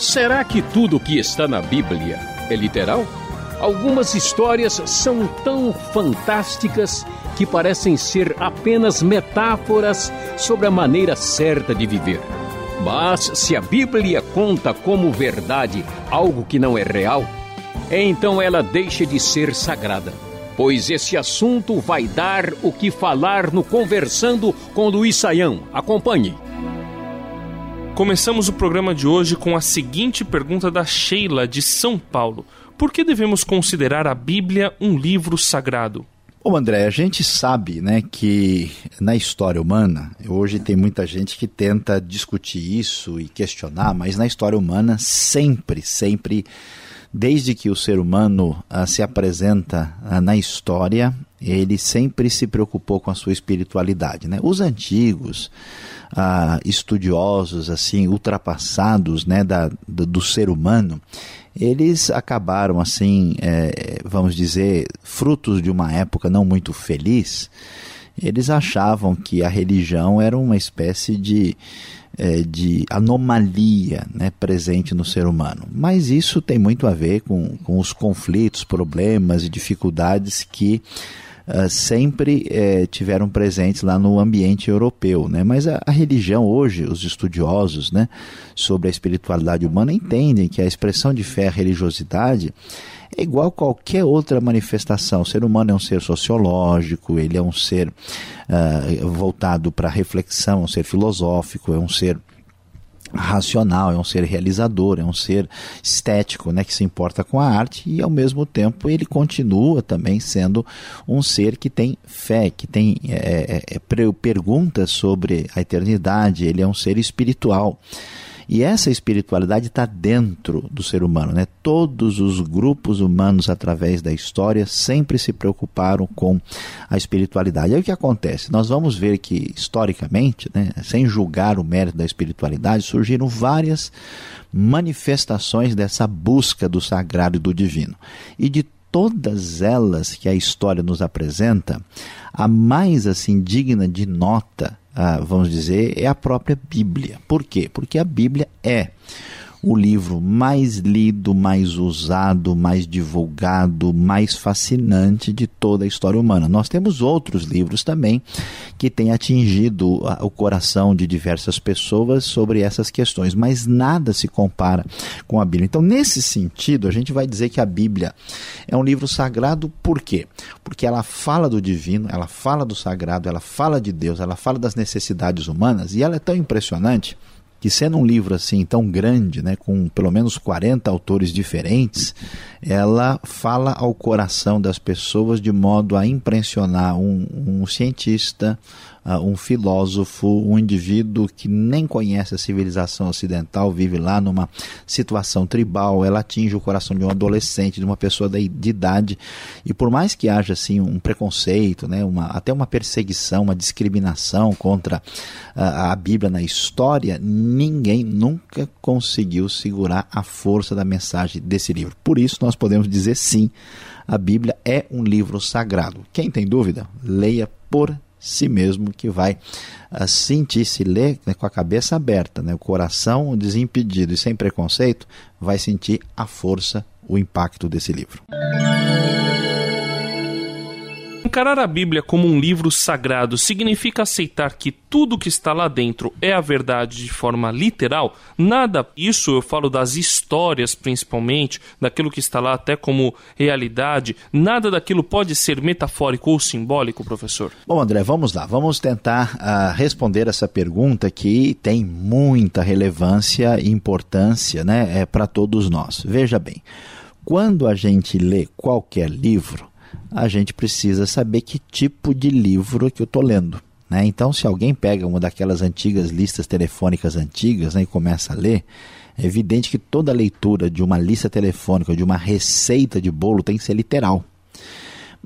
Será que tudo o que está na Bíblia é literal? Algumas histórias são tão fantásticas que parecem ser apenas metáforas sobre a maneira certa de viver. Mas se a Bíblia conta como verdade algo que não é real, então ela deixa de ser sagrada. Pois esse assunto vai dar o que falar no Conversando com Luiz Saião. Acompanhe. Começamos o programa de hoje com a seguinte pergunta da Sheila, de São Paulo: Por que devemos considerar a Bíblia um livro sagrado? Bom, André, a gente sabe né, que na história humana, hoje tem muita gente que tenta discutir isso e questionar, mas na história humana sempre, sempre, desde que o ser humano ah, se apresenta ah, na história, ele sempre se preocupou com a sua espiritualidade. Né? Os antigos, ah, estudiosos assim ultrapassados né, da, do, do ser humano, eles acabaram assim, é, vamos dizer, frutos de uma época não muito feliz. Eles achavam que a religião era uma espécie de, é, de anomalia né, presente no ser humano. Mas isso tem muito a ver com, com os conflitos, problemas e dificuldades que uh, sempre uh, tiveram presentes lá no ambiente europeu. Né? Mas a, a, religião hoje, os estudiosos né, sobre a espiritualidade humana entendem que a expressão de fé, a religiosidade, é igual a qualquer outra manifestação. O ser humano é um ser sociológico, ele é um ser uh, voltado para a reflexão, um ser filosófico, é um ser racional, é um ser realizador, é um ser estético, né, que se importa com a arte e ao mesmo tempo ele continua também sendo um ser que tem fé, que tem é, é, é perguntas sobre a eternidade, ele é um ser espiritual. E essa espiritualidade está dentro do ser humano. Né? Todos os grupos humanos, através da história, sempre se preocuparam com a espiritualidade. Aí o que acontece? Nós vamos ver que, historicamente, né, sem julgar o mérito da espiritualidade, surgiram várias manifestações dessa busca do sagrado e do divino. E de todas elas que a história nos apresenta, a mais assim digna de nota ah, vamos dizer, é a própria Bíblia. Por quê? Porque a Bíblia é o livro mais lido, mais usado, mais divulgado, mais fascinante de toda a história humana. Nós temos outros livros também que têm atingido o coração de diversas pessoas sobre essas questões, mas nada se compara com a Bíblia. Então, nesse sentido, a gente vai dizer que a Bíblia é um livro sagrado por quê? Porque ela fala do divino, ela fala do sagrado, ela fala de Deus, ela fala das necessidades humanas e ela é tão impressionante que sendo um livro assim tão grande, né, com pelo menos 40 autores diferentes, ela fala ao coração das pessoas de modo a impressionar um, um cientista, uh, um filósofo, um indivíduo que nem conhece a civilização ocidental, vive lá numa situação tribal, ela atinge o coração de um adolescente, de uma pessoa de, de idade, e por mais que haja assim um preconceito, né, uma, até uma perseguição, uma discriminação contra uh, a Bíblia na história, ninguém nunca conseguiu segurar a força da mensagem desse livro. Por isso nós podemos dizer sim, a Bíblia é um livro sagrado. Quem tem dúvida, leia por si mesmo que vai uh, sentir, se ler né, com a cabeça aberta, né, o coração desimpedido e sem preconceito, vai sentir a força, o impacto desse livro. Encarar a Bíblia como um livro sagrado significa aceitar que tudo que está lá dentro é a verdade de forma literal? Nada, isso eu falo das histórias principalmente, daquilo que está lá até como realidade, nada daquilo pode ser metafórico ou simbólico, professor? Bom, André, vamos lá, vamos tentar uh, responder essa pergunta que tem muita relevância e importância né, é, para todos nós. Veja bem, quando a gente lê qualquer livro, a gente precisa saber que tipo de livro que eu estou lendo. Né? Então, se alguém pega uma daquelas antigas listas telefônicas antigas né, e começa a ler, é evidente que toda leitura de uma lista telefônica, de uma receita de bolo, tem que ser literal.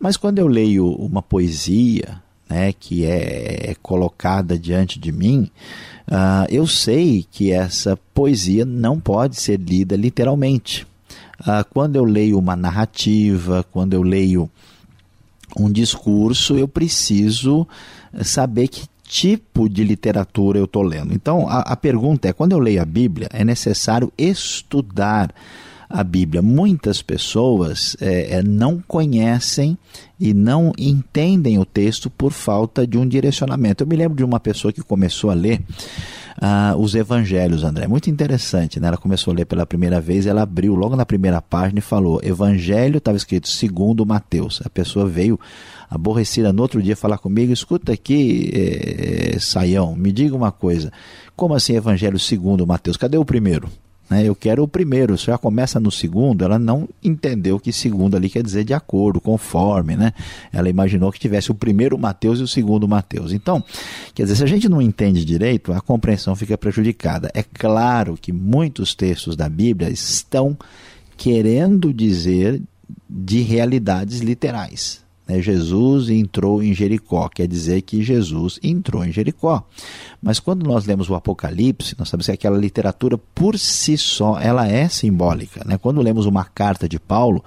Mas quando eu leio uma poesia né, que é, é colocada diante de mim, uh, eu sei que essa poesia não pode ser lida literalmente. Uh, quando eu leio uma narrativa, quando eu leio um discurso, eu preciso saber que tipo de literatura eu estou lendo. Então, a, a pergunta é: quando eu leio a Bíblia, é necessário estudar a Bíblia. Muitas pessoas é, é, não conhecem e não entendem o texto por falta de um direcionamento. Eu me lembro de uma pessoa que começou a ler uh, os evangelhos, André. Muito interessante, né? Ela começou a ler pela primeira vez, ela abriu logo na primeira página e falou: Evangelho, estava escrito segundo Mateus. A pessoa veio aborrecida no outro dia falar comigo: escuta aqui, é, Saião, me diga uma coisa. Como assim Evangelho segundo Mateus? Cadê o primeiro? Né? Eu quero o primeiro, se já começa no segundo, ela não entendeu que segundo ali quer dizer de acordo, conforme, né? Ela imaginou que tivesse o primeiro Mateus e o segundo Mateus. Então, quer dizer, se a gente não entende direito, a compreensão fica prejudicada. É claro que muitos textos da Bíblia estão querendo dizer de realidades literais. Né? Jesus entrou em Jericó, quer dizer que Jesus entrou em Jericó. Mas quando nós lemos o Apocalipse, nós sabemos que aquela literatura por si só, ela é simbólica. Né? Quando lemos uma carta de Paulo,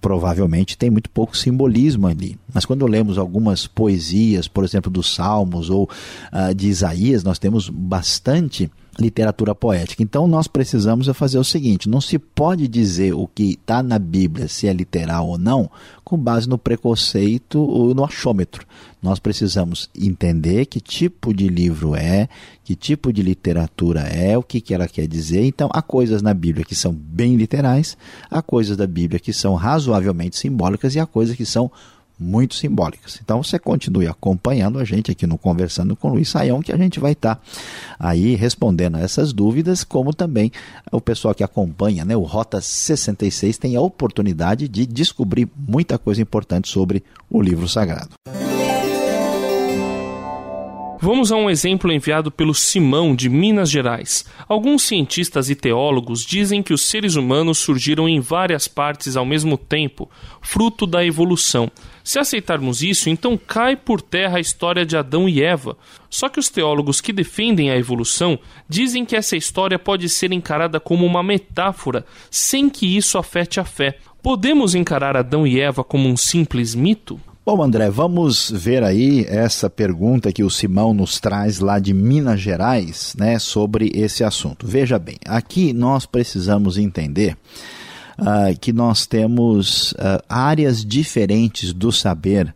provavelmente tem muito pouco simbolismo ali. Mas quando lemos algumas poesias, por exemplo, dos Salmos ou uh, de Isaías, nós temos bastante literatura poética. Então nós precisamos fazer o seguinte: não se pode dizer o que está na Bíblia, se é literal ou não, com base no preconceito ou no achômetro. Nós precisamos entender que tipo de livro é, que tipo de literatura é, o que, que ela quer dizer. Então, há coisas na Bíblia que são bem literais, há coisas da Bíblia que são razoavelmente simbólicas e há coisas que são muito simbólicas. Então você continue acompanhando a gente aqui no Conversando com Luiz Saião, que a gente vai estar tá aí respondendo a essas dúvidas, como também o pessoal que acompanha né, o Rota 66 tem a oportunidade de descobrir muita coisa importante sobre o livro sagrado. Vamos a um exemplo enviado pelo Simão de Minas Gerais. Alguns cientistas e teólogos dizem que os seres humanos surgiram em várias partes ao mesmo tempo, fruto da evolução. Se aceitarmos isso, então cai por terra a história de Adão e Eva. Só que os teólogos que defendem a evolução dizem que essa história pode ser encarada como uma metáfora, sem que isso afete a fé. Podemos encarar Adão e Eva como um simples mito? Bom, André, vamos ver aí essa pergunta que o Simão nos traz lá de Minas Gerais, né, sobre esse assunto. Veja bem, aqui nós precisamos entender uh, que nós temos uh, áreas diferentes do saber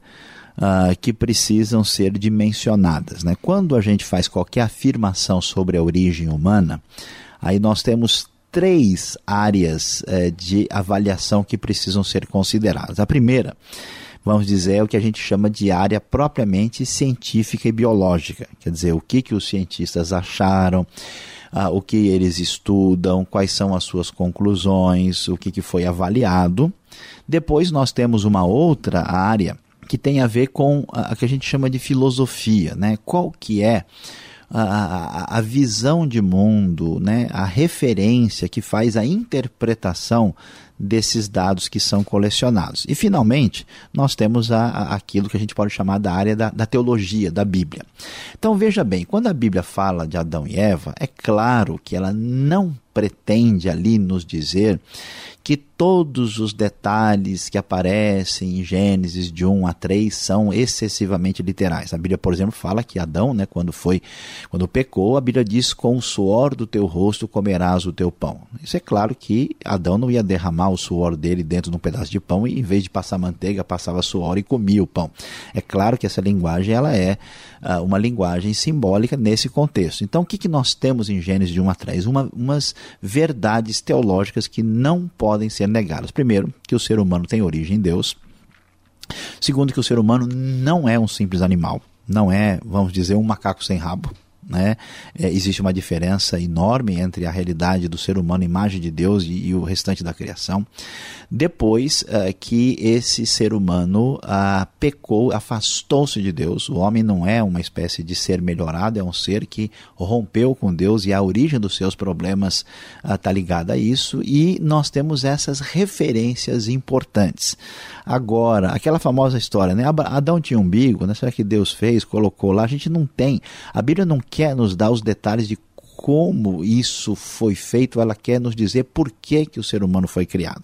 uh, que precisam ser dimensionadas. Né? Quando a gente faz qualquer afirmação sobre a origem humana, aí nós temos três áreas eh, de avaliação que precisam ser consideradas. A primeira vamos dizer, é o que a gente chama de área propriamente científica e biológica. Quer dizer, o que, que os cientistas acharam, ah, o que eles estudam, quais são as suas conclusões, o que, que foi avaliado. Depois nós temos uma outra área que tem a ver com a, a que a gente chama de filosofia, né? Qual que é a, visão de mundo, né, a referência que faz a interpretação desses dados que são colecionados. E, finalmente, nós temos a, a, aquilo que a gente pode chamar da área da, da teologia, da Bíblia. Então, veja bem, quando a Bíblia fala de Adão e Eva, é claro que ela não pretende ali nos dizer que todos os detalhes que aparecem em Gênesis de 1 a 3 são excessivamente literais. A Bíblia, por exemplo, fala que Adão, né, quando foi, quando pecou, a Bíblia diz: "Com o suor do teu rosto comerás o teu pão". Isso é claro que Adão não ia derramar o suor dele dentro de um pedaço de pão e em vez de passar manteiga, passava suor e comia o pão. É claro que essa linguagem ela é uh, uma linguagem simbólica nesse contexto. Então, o que, que nós temos em Gênesis de 1 a 3? Uma, umas verdades teológicas que não podem ser negadas. Primeiro, que o ser humano tem origem em Deus. Segundo, que o ser humano não é um simples animal. Não é, vamos dizer, um macaco sem rabo. Né? É, existe uma diferença enorme entre a realidade do ser humano, imagem de Deus, e, e o restante da criação. Depois uh, que esse ser humano uh, pecou, afastou-se de Deus, o homem não é uma espécie de ser melhorado, é um ser que rompeu com Deus e a origem dos seus problemas está uh, ligada a isso, e nós temos essas referências importantes. Agora, aquela famosa história, né? Adão tinha um umbigo, né? será que Deus fez, colocou lá? A gente não tem. A Bíblia não quer nos dar os detalhes de como isso foi feito, ela quer nos dizer por que, que o ser humano foi criado.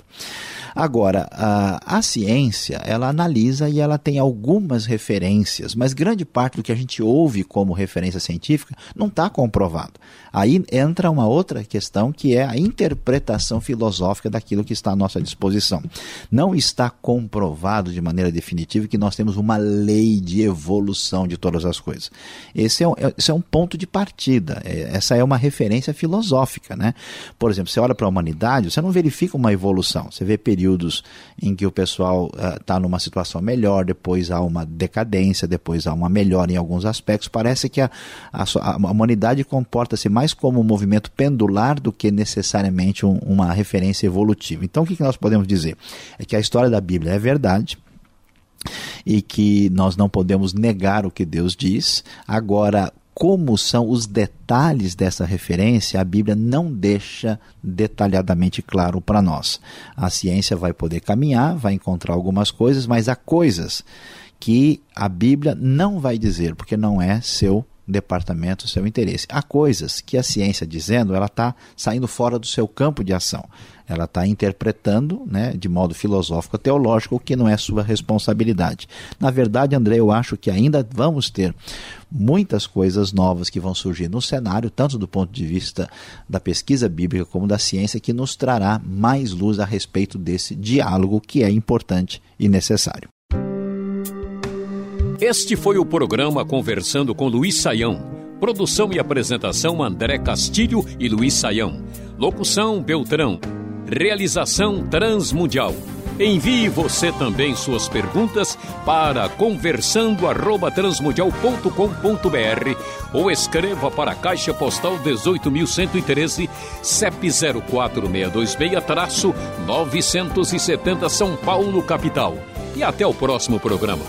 Agora, a, a ciência, ela analisa e ela tem algumas referências, mas grande parte do que a gente ouve como referência científica não está comprovado. Aí entra uma outra questão que é a interpretação filosófica daquilo que está à nossa disposição. Não está comprovado de maneira definitiva que nós temos uma lei de evolução de todas as coisas. Esse é, esse é um ponto de partida, é, essa é uma referência filosófica. Né? Por exemplo, você olha para a humanidade, você não verifica uma evolução, você vê períodos em que o pessoal está uh, numa situação melhor, depois há uma decadência, depois há uma melhora em alguns aspectos. Parece que a, a, a humanidade comporta-se mais como um movimento pendular do que necessariamente um, uma referência evolutiva. Então, o que, que nós podemos dizer? É que a história da Bíblia é verdade, e que nós não podemos negar o que Deus diz. Agora, como são os detalhes dessa referência, a Bíblia não deixa detalhadamente claro para nós. A ciência vai poder caminhar, vai encontrar algumas coisas, mas há coisas que a Bíblia não vai dizer, porque não é seu departamento, seu interesse. Há coisas que a ciência dizendo, ela está saindo fora do seu campo de ação. Ela está interpretando né, de modo filosófico teológico o que não é sua responsabilidade. Na verdade, André, eu acho que ainda vamos ter muitas coisas novas que vão surgir no cenário, tanto do ponto de vista da pesquisa bíblica como da ciência, que nos trará mais luz a respeito desse diálogo que é importante e necessário. Este foi o programa Conversando com Luiz Saião. Produção e apresentação André Castilho e Luiz Saião. Locução Beltrão. Realização Transmundial. Envie você também suas perguntas para conversando@transmundial.com.br ou escreva para a Caixa Postal 18.113, CEP 04626-970 São Paulo, capital. E até o próximo programa.